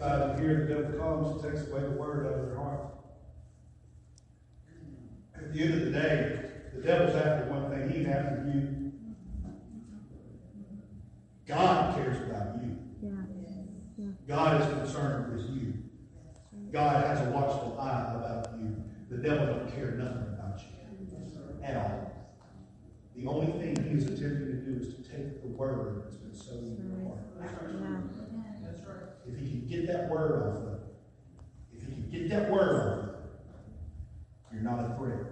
Uh, here the devil comes, and takes away the word out of their heart. At the end of the day, the devil's after one thing, he's after you. God cares about you. God is concerned with you. God has a watchful eye about you. The devil don't care nothing about you at all. The only thing he is attempting to do is to take the word that's been sown in your heart. Yeah. If he can get that word off of it, if he can get that word off of it, you're not a threat.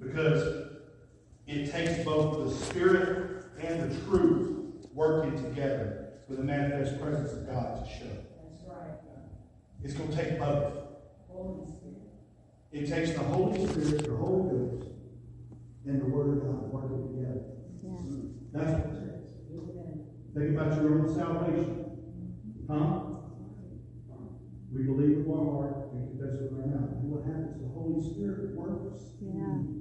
Because it takes both the spirit and the truth working together for the manifest presence of God to show. That's right. It's going to take both. Holy Spirit. It takes the Holy Spirit, the Holy Ghost, and the Word of God working together. Yeah. That's what it takes. Amen. Think about your own salvation. Huh? We believe with our heart and confess with our mouth. And what happens? The Holy Spirit works. Yeah.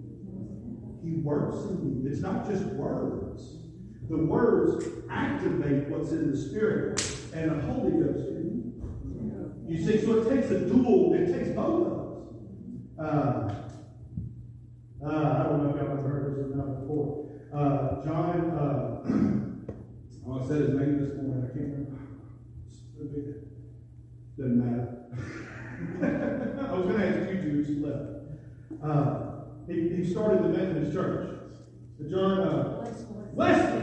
He works in you. It's not just words. The words activate what's in the Spirit and the Holy Ghost in you. You see, so it takes a dual, it takes both of us. Uh, uh, I don't know if y'all have heard this or not before. Uh, John, uh, I said his name this morning, I can't remember. Doesn't matter. I was going to ask you, Jews, left. Uh, he, he started the Methodist Church. So John, uh, Wesley!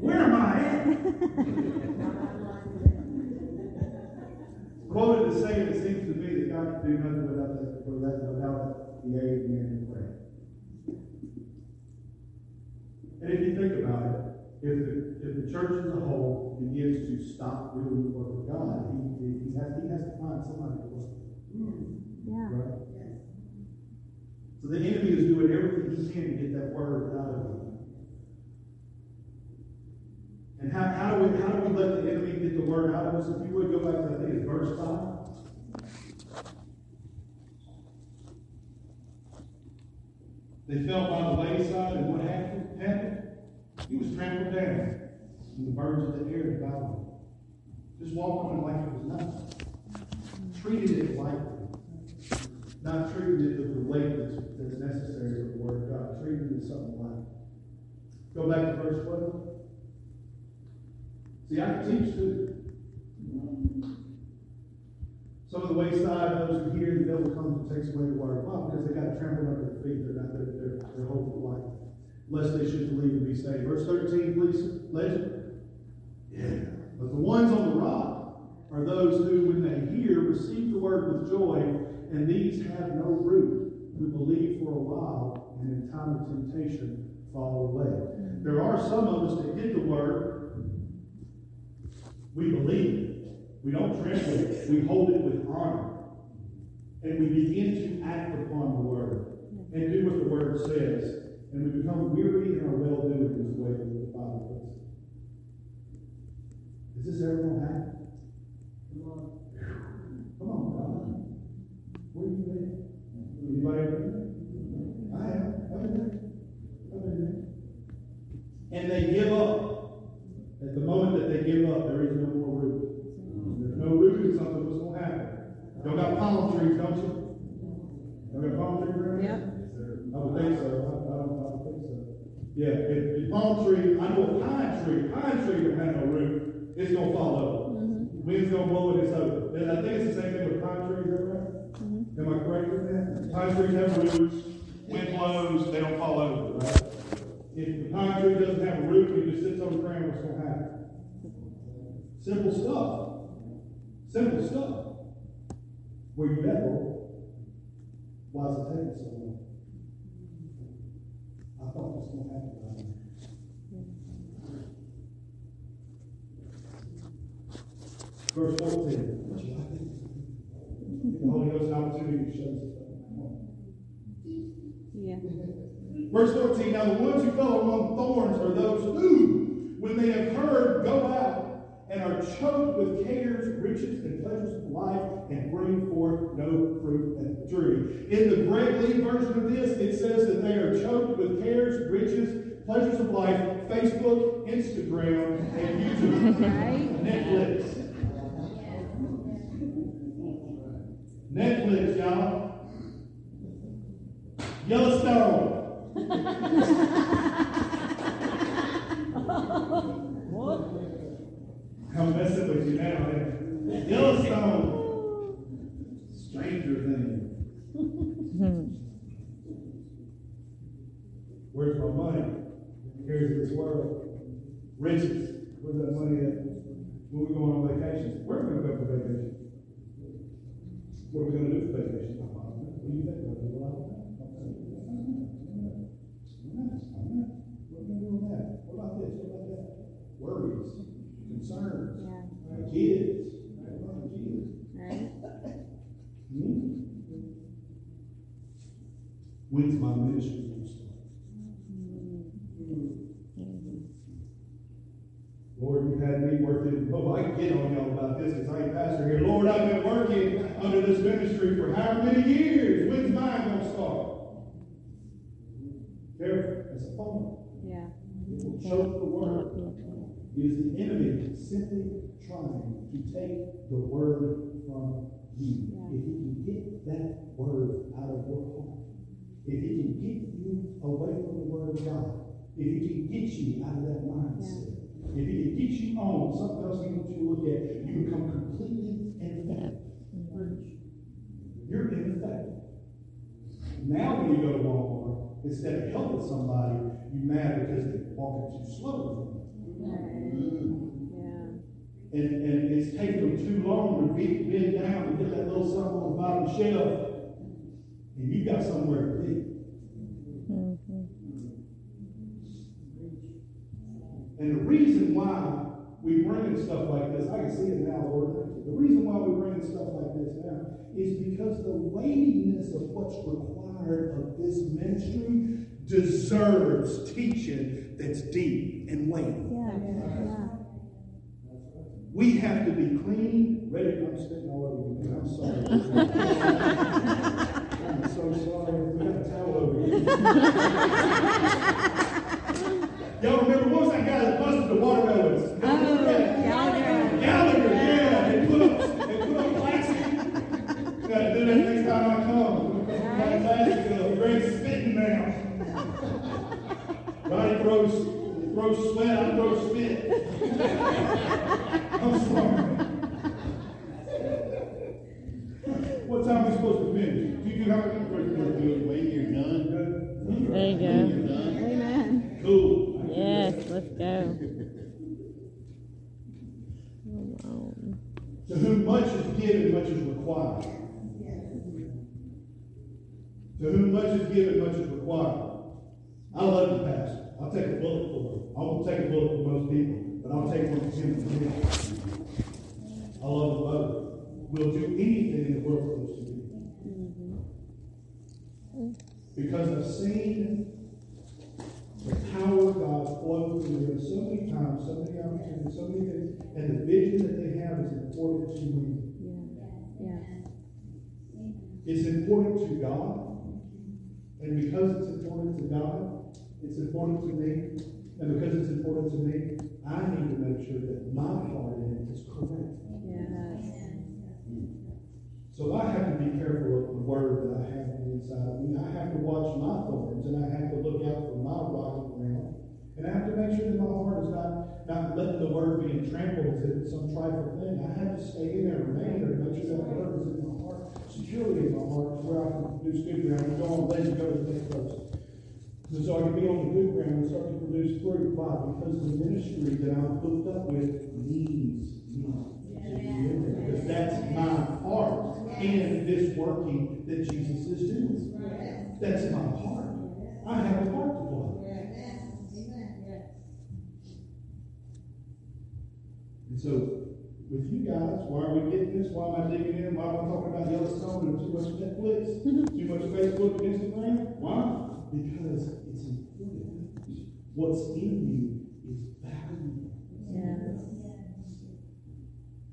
Where am I at? Quoted as saying, it seems to me that God can do nothing without that, without, without the aid of man and prayer. And if you think about it, if the, if the church as a whole begins to stop doing the work of God, he, he, has, he has to find somebody to work. Yeah. Right? So the enemy is doing everything he can to get that word out of you. And how, how, do we, how do we let the enemy get the word out of us? If you would go back to, I think it's verse 5. They fell by the wayside, and what happened? happened? He was trampled down, and the birds of the air devoured him. Just walked on it like it was nothing. Treated it lightly. Not treating it with the weight that's, that's necessary for the Word of God. Treating it as something light. Go back to verse 12. See, I can teach too. Some of the wayside, those who hear the devil comes and takes away the word. Why? Because they got trampled under their feet. They're not their, their, their hope of life. Lest they should believe and be saved. Verse 13, please, legend. Yeah. But the ones on the rock are those who, when they hear, receive the word with joy, and these have no root, who believe for a while, and in time of temptation fall away. There are some of us that get the word, we believe it. We don't trample it. We hold it with honor. And we begin to act upon the word and do what the word says. And we become weary in our well doing, is the way that the Bible puts it. Is this ever going to happen? Come on, Come on, God. Where you been? Anybody ever? I have. I've been there. I've been there. And they give up. At the moment that they give up, there is no more root. There's no root in something, what's going to happen? Y'all got palm trees, don't you? Y'all got palm trees around here? Yep. I would think so. I, I don't, I don't think so. Yeah, if, if palm tree, I know a pine tree, pine tree don't have no root, it's gonna fall over. Mm-hmm. Wind's gonna blow it, it's over. And I think it's the same thing with pine trees, is that right? Mm-hmm. Am I correct with that? Pine trees have roots, wind blows, they don't fall over, right? If the pine tree doesn't have a root, it just sits on the ground, what's gonna happen? Simple stuff. Simple stuff. Where you Lord? Why is it taking so long? I thought this was gonna happen by now. Verse fourteen. The Holy Ghost opportunity to show us Yeah. Verse 14, now the ones who fell among thorns are those who, when they have heard, go out and are choked with cares, riches, and pleasures of life, and bring forth no fruit and tree. In the Greg Lee version of this, it says that they are choked with cares, riches, pleasures of life, Facebook, Instagram, and YouTube. Right? Netflix. Y'all. Yellowstone. I'm messing with you now, man. Yellowstone. Stranger Things. Where's my money? Here's this world. Riches. Where's that money at? When we go on vacation? Where are we gonna go for vacation? What are we gonna do for vacation? What do you think? about it? Well, I don't know. I'm not. I'm not. What are we gonna do with that? What about this? What about that? Worries, concerns. Yeah. My kids. What about my kids? Right? Hmm? When's my ministry gonna start? Lord, you've had me working, oh, I can get on y'all about this because I ain't pastor here. Lord, I've been working under this ministry for how many years? When's mine gonna start? Careful, that's a phone. Yeah. It will choke the word. It is the enemy trying to take the word from you. Yeah. If he can get that word out of your heart, if he can get you away from the word of God, if he can get you out of that mindset, if he can get you on something else he wants you to look at, you become completely ineffective. Mm-hmm. You're ineffective. Now when you go to Walmart, instead of helping somebody, you mad because they're walking too slow. Yeah. And, and it's taking them too long to be, bend down and get that little something on the bottom shelf. And you got somewhere to be. Mm-hmm. And the reason why we bring in stuff like this, I can see it now, Lord. The reason why we bring in stuff like this now is because the weightiness of what's required of this ministry deserves teaching that's deep and weighty. Yeah. Yeah. We have to be clean, ready. I'm spitting all over you. I'm sorry. I'm so sorry. We got a towel over here. Y'all remember what was that guy that busted the watermelons? Y'all remember that? Gallagher. Gallagher, yeah. They put up, they put up plastic. Gotta do that next time I come. Like plastic, uh, Greg's spitting now. Ronnie throws, throws sweat, I throw spit. I'm sorry. What time are we supposed to finish? Do you do how many? When you're done, Good? There you when you're go. done, Amen. Cool. Yes, let's go. Come on. To whom much is given, much is required. To whom much is given, much is required. I love you, Pastor. I'll take a bullet for it. I won't take a bullet for most people, but I'll take one for him. I love them both. We'll do anything in the world for to do. Because I've seen the power of God flow through them so many times, so many opportunities, so many things, and the vision that they have is important to me. Yeah. Yeah. It's important to God, and because it's important to God, it's important to me, and because it's important to me, I need to make sure that my part in it is correct. Yes. So I have to be careful of the word that I have inside of me. I have to watch my thorns, and I have to look out for my ground. And I have to make sure that my heart is not, not letting the word being trampled as some trifling thing. I have to stay in there, remain there, to make sure that the word is in my heart, securely in my heart, to where I can produce good ground and go on, let it go to the place. And so I can be on the good ground and start to produce fruit. Why? Because the ministry that I'm hooked up with needs me. Because that's my part in this working that Jesus is doing. That's my part. I have a part to play. And so, with you guys, why are we getting this? Why am I digging in? Why am I talking about Yellowstone and too much Netflix? Mm-hmm. too much Facebook and Instagram? Why? Because it's important. What's in you is valuable. Yes.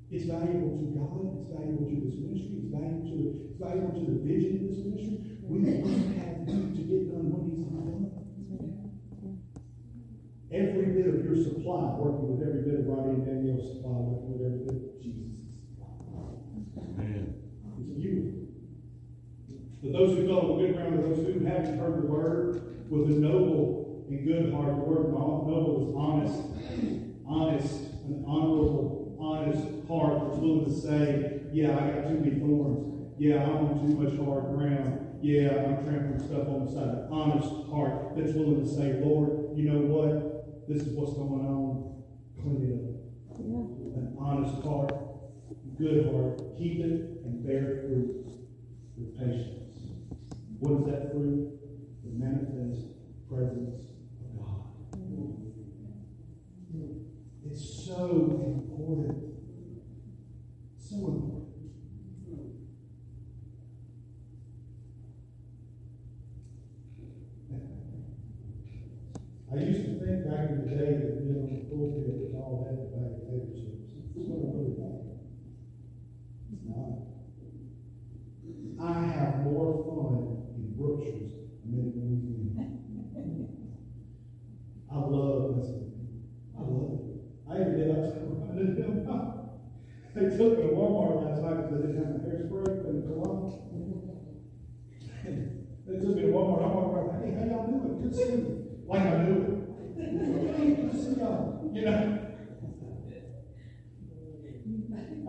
It's valuable to God. It's valuable to this ministry. It's valuable to the, it's valuable to the vision of this ministry. We we have to to get done what needs to be done. Every bit of your supply, working with every bit of Robbie and Danielle's supply, working with every bit of Jesus' supply. man, It's you. But those who fell on good ground are those who, having heard the word, with a noble and good heart, the word noble is honest, honest, an honorable, honest heart that's willing to say, yeah, I got too many thorns. Yeah, I'm on too much hard ground. Yeah, I'm trampling stuff on the side. An honest heart that's willing to say, Lord, you know what? This is what's going on. Clean it up. Yeah. An honest heart, good heart. Keep it and bear fruit with patience. What is that fruit? The manifest presence of God. It's so important. So important. I used to think back in the day that being on the pulpit was all that about potato chips. It's what I really like. It's not. I have more fun in Brookshire's than in Louisiana. I love messing. I love it. I even did, I was running them. They took me to Walmart last night because they didn't have a hairspray the cologne. They took me to Walmart, I walked around, hey, how y'all doing? Good to you. Like I knew it. Hey, good to see y'all. Know?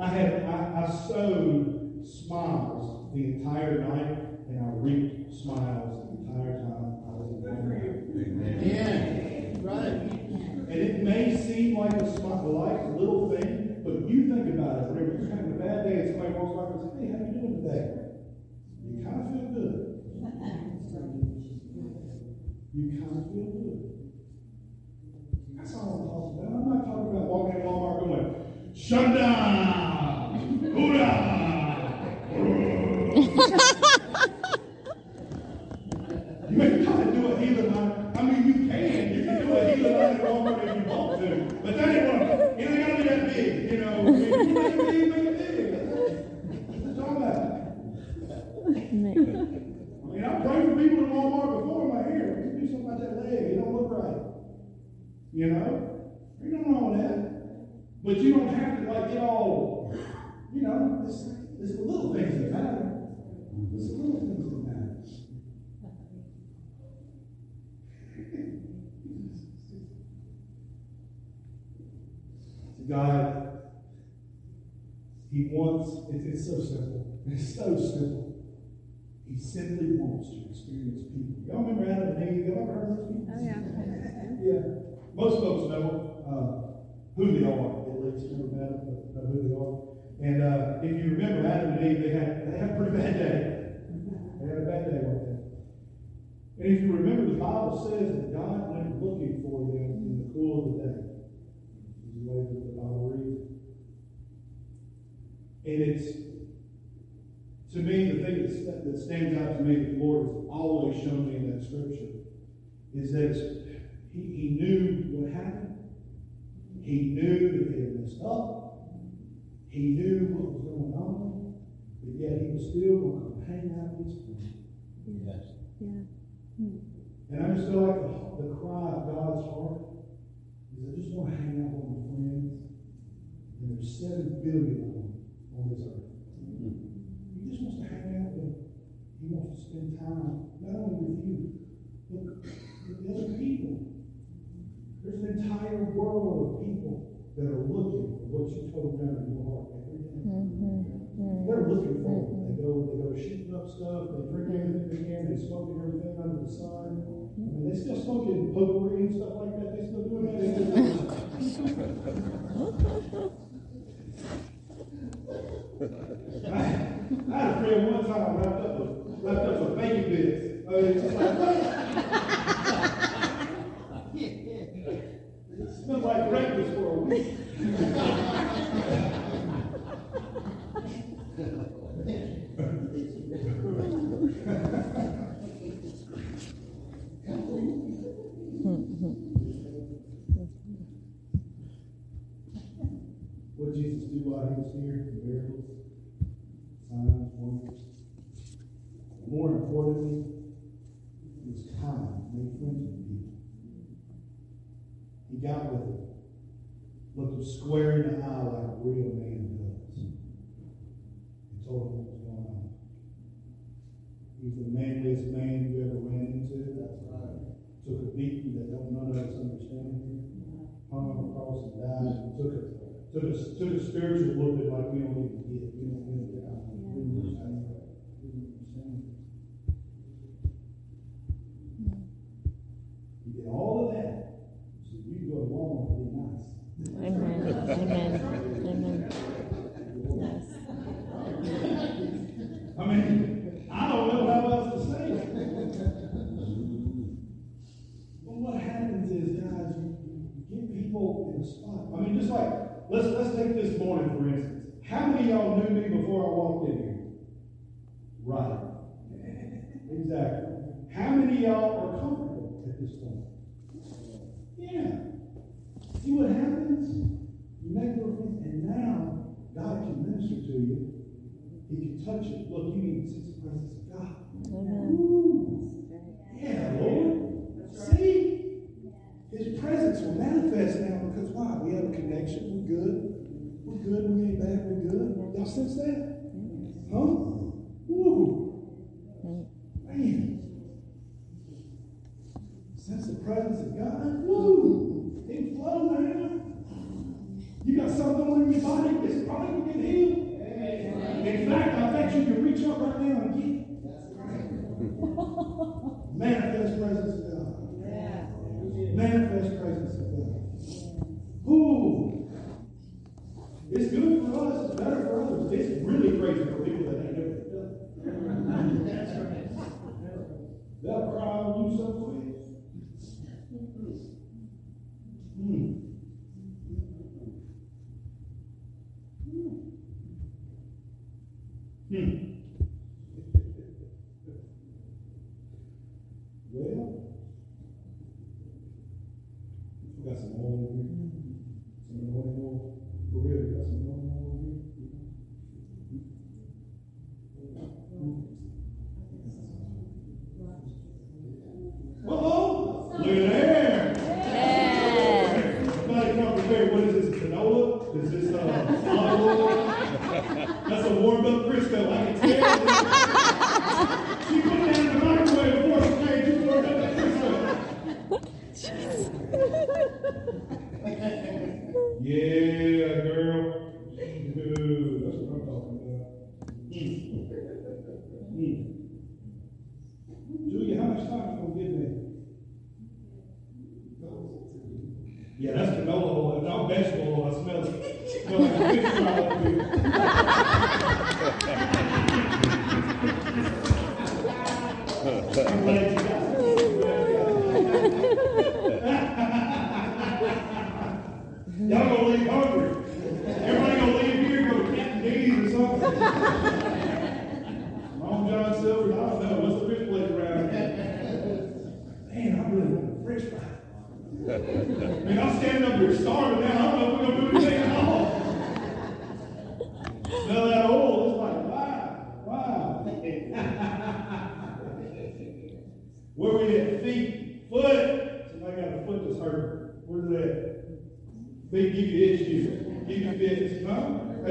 I had, I, I sowed smiles the entire night, and I reaped smiles the entire time I was in Walmart. Yeah, right. And it may seem like a small, like a little thing, but you think about it. Whenever you're having a bad day and somebody walks by and says, "Hey, how you doing today?" You kind of feel good. You kind of feel good. That's all I'm talking about. I'm not talking about walking in Walmart going, "Shunda, You try to do a healing line. I mean, you can. You can do a healing line at Walmart if you want to. But that ain't what, it ain't gotta be that big, you know. Make it big, make it big. That's all that. I mean, I prayed for people in Walmart before in my hair. You do something about that leg, it don't look right. You know? You don't that. But you don't have to like get all, you know, it's, it's the little things that matter. It's the little things that matter. God, He wants, it, it's so simple. It's so simple. He simply wants to experience people. Y'all remember Adam and Eve? Y'all ever heard of those people? Oh, yeah. Yeah. Most folks know uh, who they are, at least never met them, but know who they are. And uh, if you remember Adam and Eve, they had, they had a pretty bad day. They had a bad day one day. And if you remember, the Bible says that God went looking for them in the cool of the day. Is the way that the Bible reads. And it's, to me, the thing that's, that stands out to me that the Lord has always shown me in that scripture is that he, he knew what happened. He knew that they had messed up. He knew what was going on. But yet he was still going to come hang out with his friends. Yes. Yeah. Hmm. And I just feel like the, the cry of God's heart is I just want to hang out with my friends. And there's seven billion of them on this earth. Mm-hmm. He just wants to hang out with them. He wants to spend time not only with you, but with the other people. There's an entire world of people that are looking for what you told them in your heart every day. Mm-hmm. mm-hmm. They're looking for it. Mm-hmm. They go, they go shooting up stuff, they drink mm-hmm. everything they can, they smoking everything under the sun. I mean, they still smoking potpourri and stuff like that, they still doing that. They still doing it. I, I had a friend one time wrapped up with, wrapped up with bacon bits. I mean, it's just like, it smelled like breakfast for a week. What did Jesus do while he was here? Miracles, signs, wonders. More importantly, he was kind, made friends with people. He was here, very important. More importantly, He was kind, made friends with people. He got with them, looked them square in the eye like a real man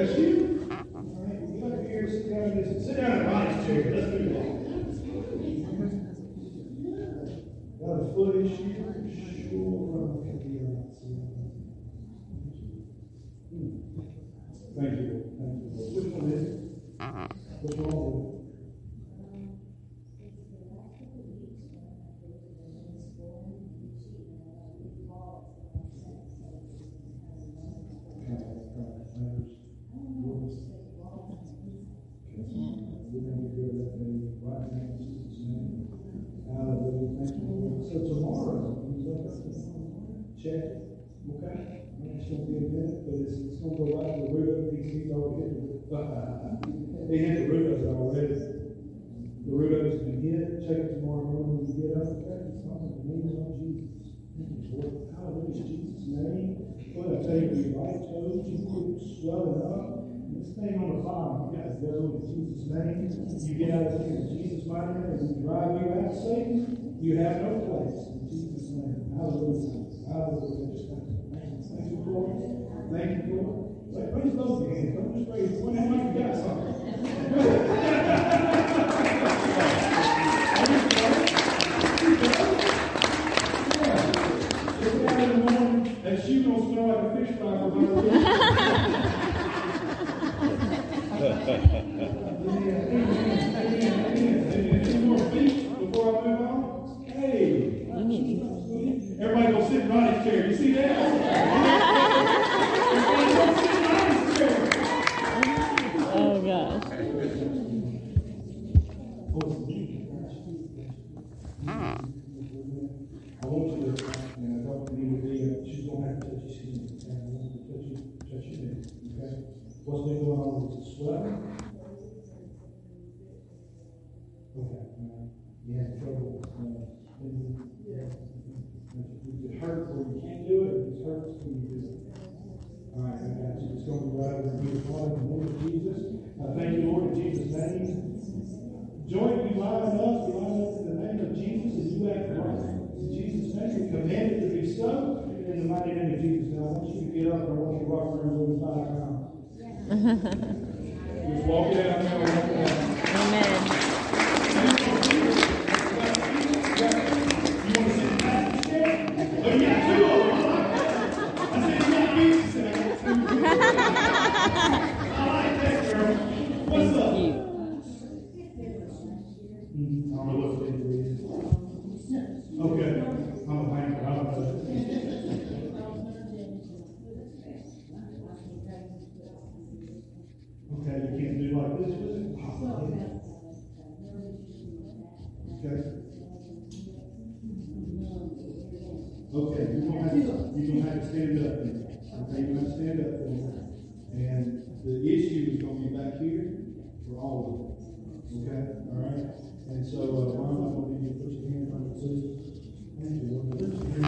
That's you. Jesus' name. You get out of here in Jesus' mighty name. As we drive you out, of Satan, you have no place in Jesus' name. Hallelujah. Hallelujah. Thank you, Lord. Thank you, Lord. Praise those hands. Don't just praise. When you got something. What's been going on, is it swelling? Okay, uh, you had trouble, uh, in- is it hurt where you can't do it, it hurts when you do it? All right, I got you, it's gonna be right over here, Father, in the name of Jesus, I thank you, Lord, in Jesus' name. Joint, you line up, you line in the name of Jesus, and you act right. In Jesus' name, you command it to be so, in the mighty name of Jesus. Now, I want you to get up, and I want you to rock around over five times. Just walk it out, Okay, you're gonna have to, you're gonna have to stand up. Okay, you're gonna stand up. And the issue is gonna be back here for all of them. Okay, all right? And so, uh, Ron, gonna need you to put your hand on it, please. Thank you, Lord. Put your?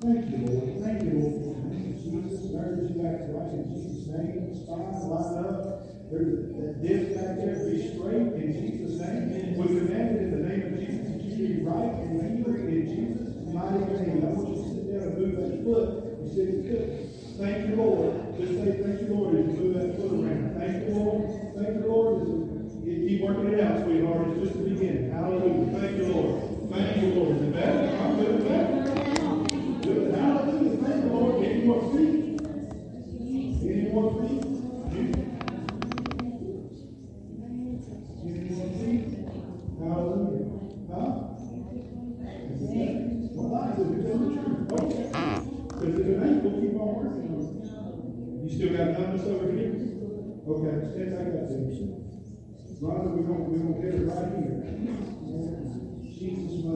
Thank you, Lord. Thank you, Lord. You, Jesus. Nerves you back to right in Jesus' name. Spine, line up. There's that disc back there, be straight in Jesus' name. We command it in the name of Jesus that you be right and angry in Jesus' mighty name. I want you to sit down and move that foot. You could. Thank you, Lord. Just say, thank you, Lord,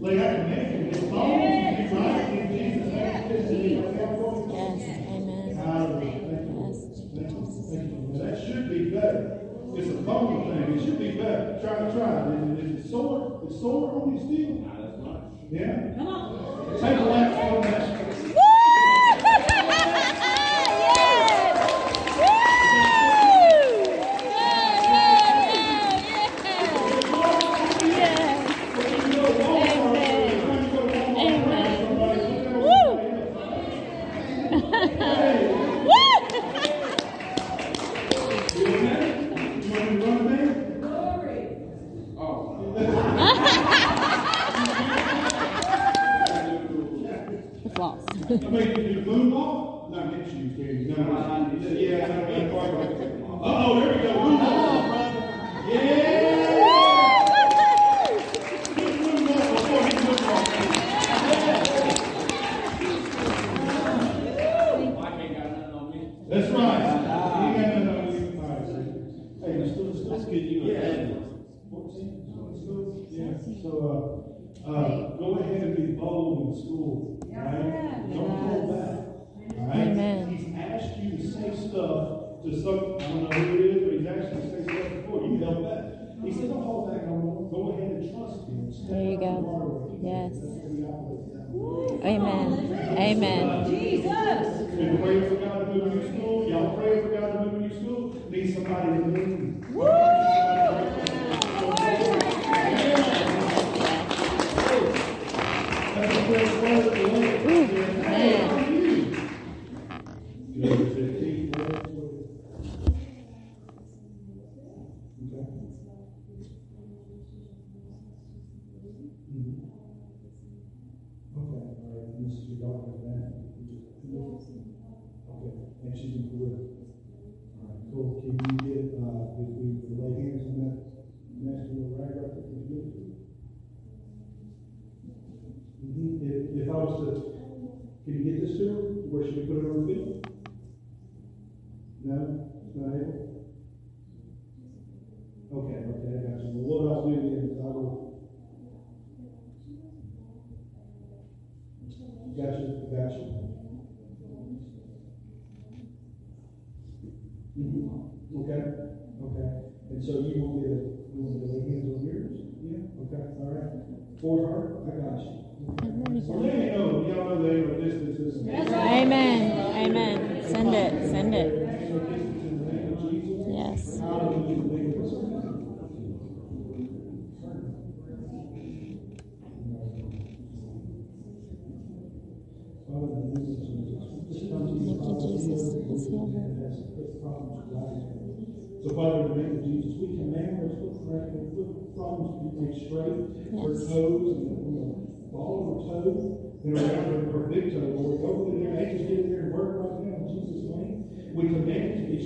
Lay out your long, be right in Jesus' name. To? Yes. Amen. Hallelujah. Yes. That should be better. It's a bony thing. It should be better. Try it, try. Is it sore? Is sore on you still? Yeah? Come on. Take a lap on that. you know, 15 minutes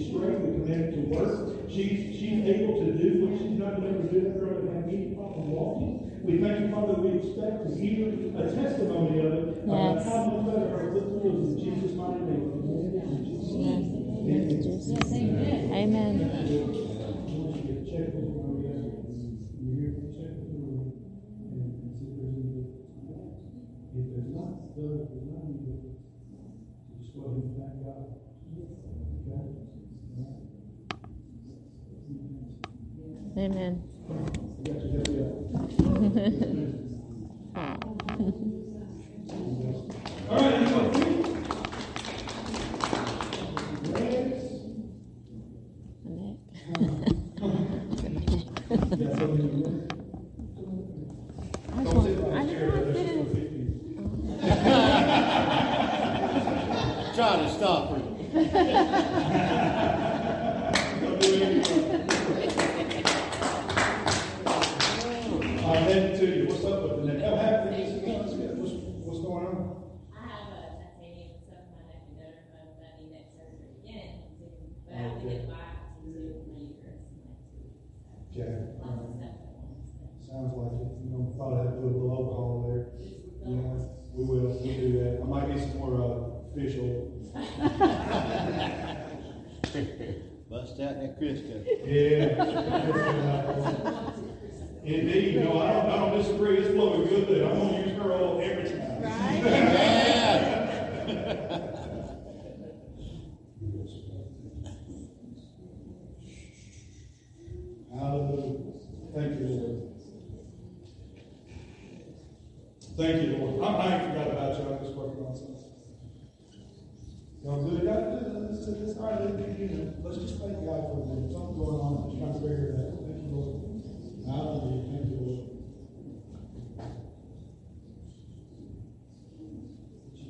she's straight, we command to work. She's, she's able to do what she's not been able to do for her to have any problem walking. We thank you, Father, we expect to hear a testimony of it, yes. how much better our is in Jesus' mighty name. Amen.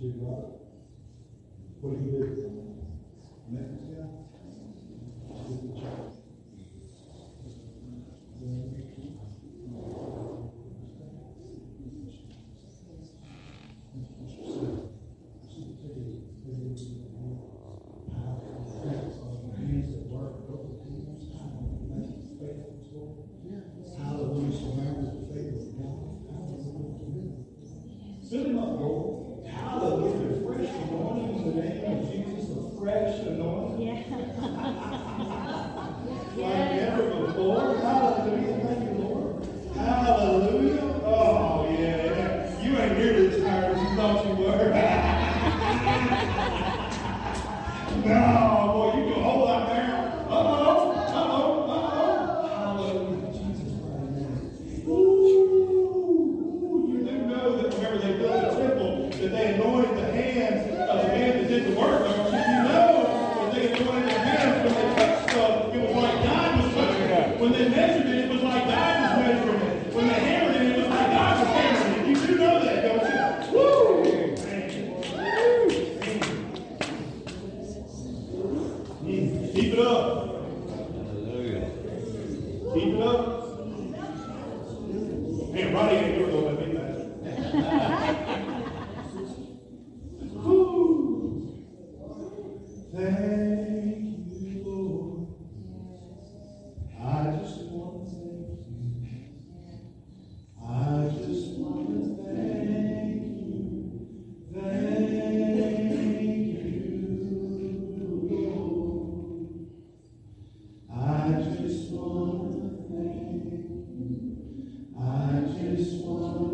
to do what? What just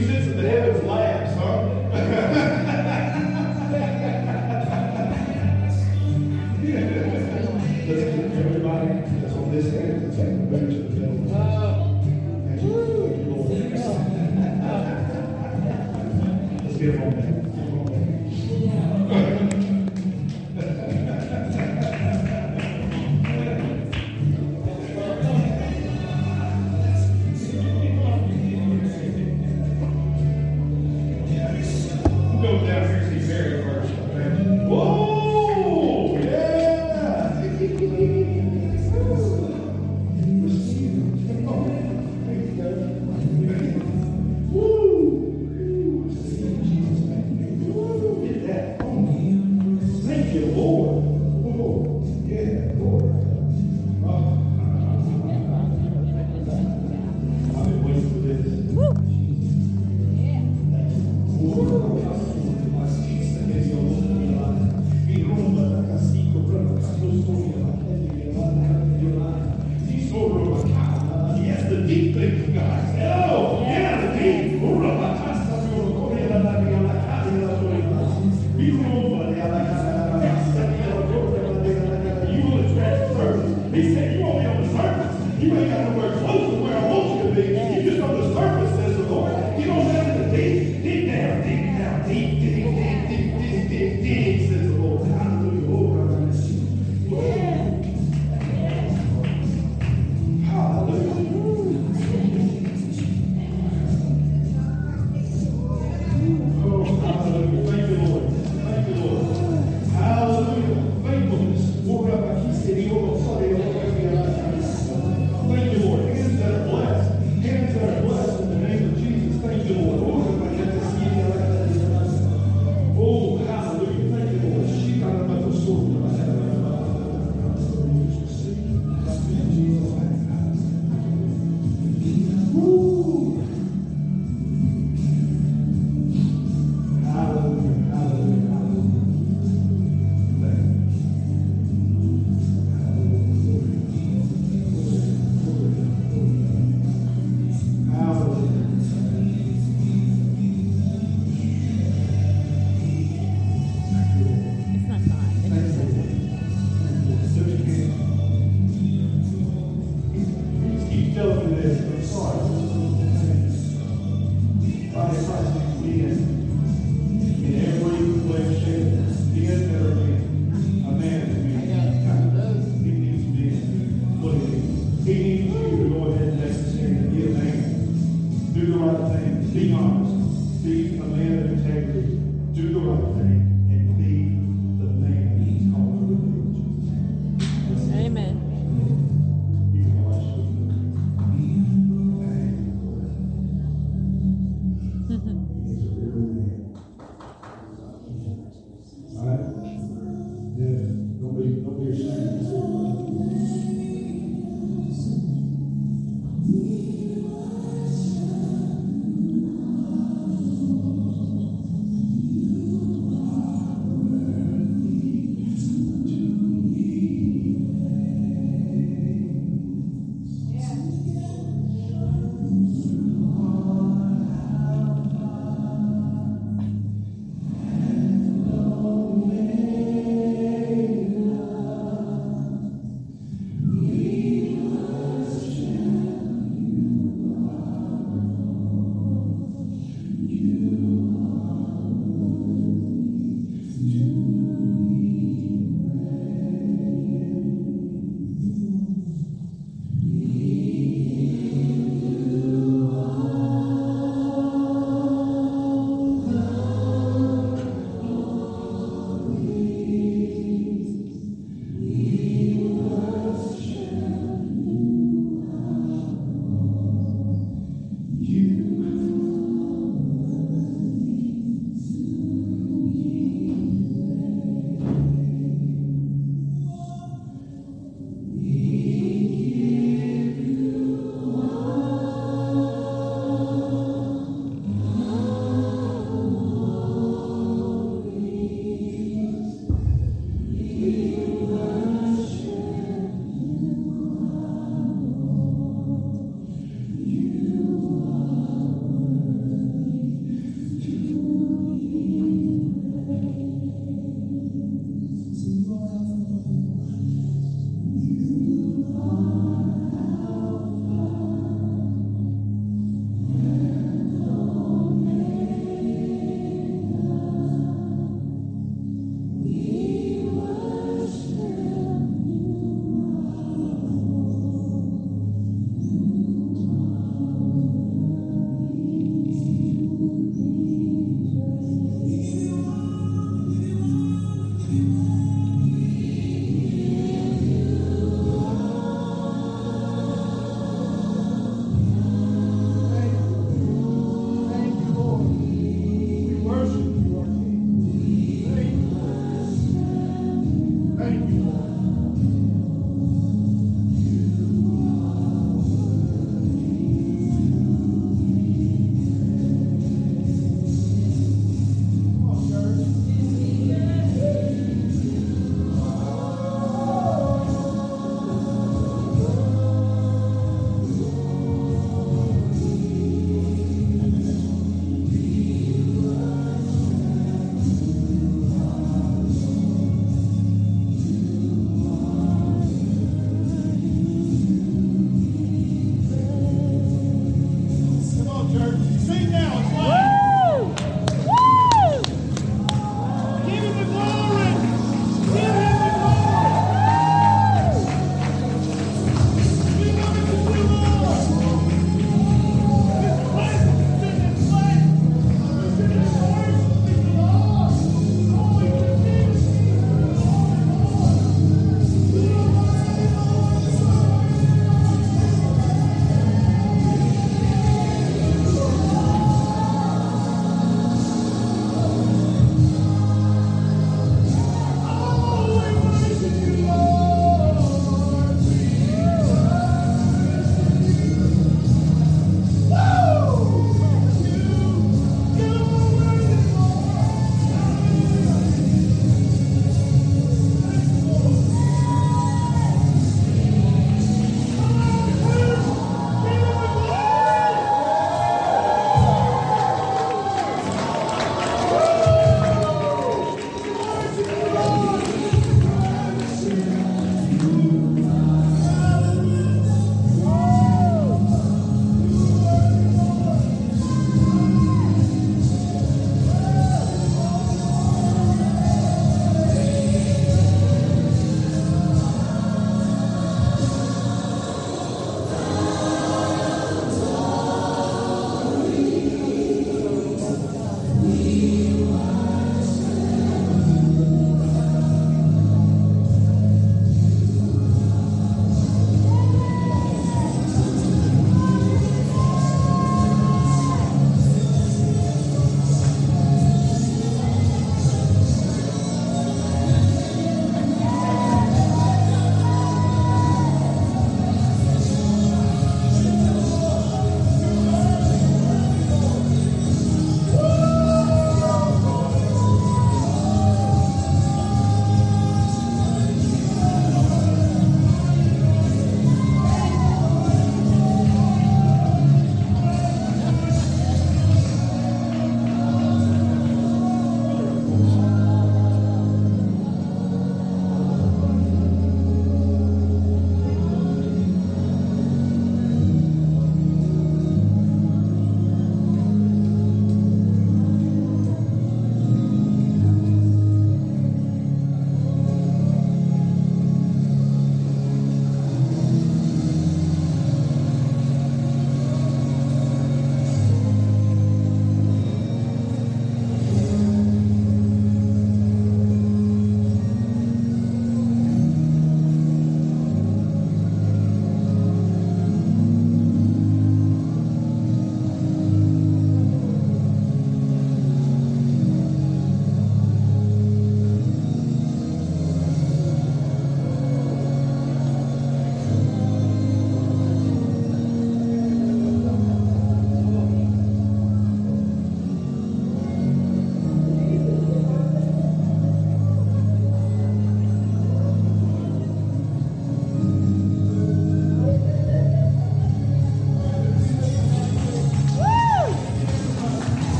He who sits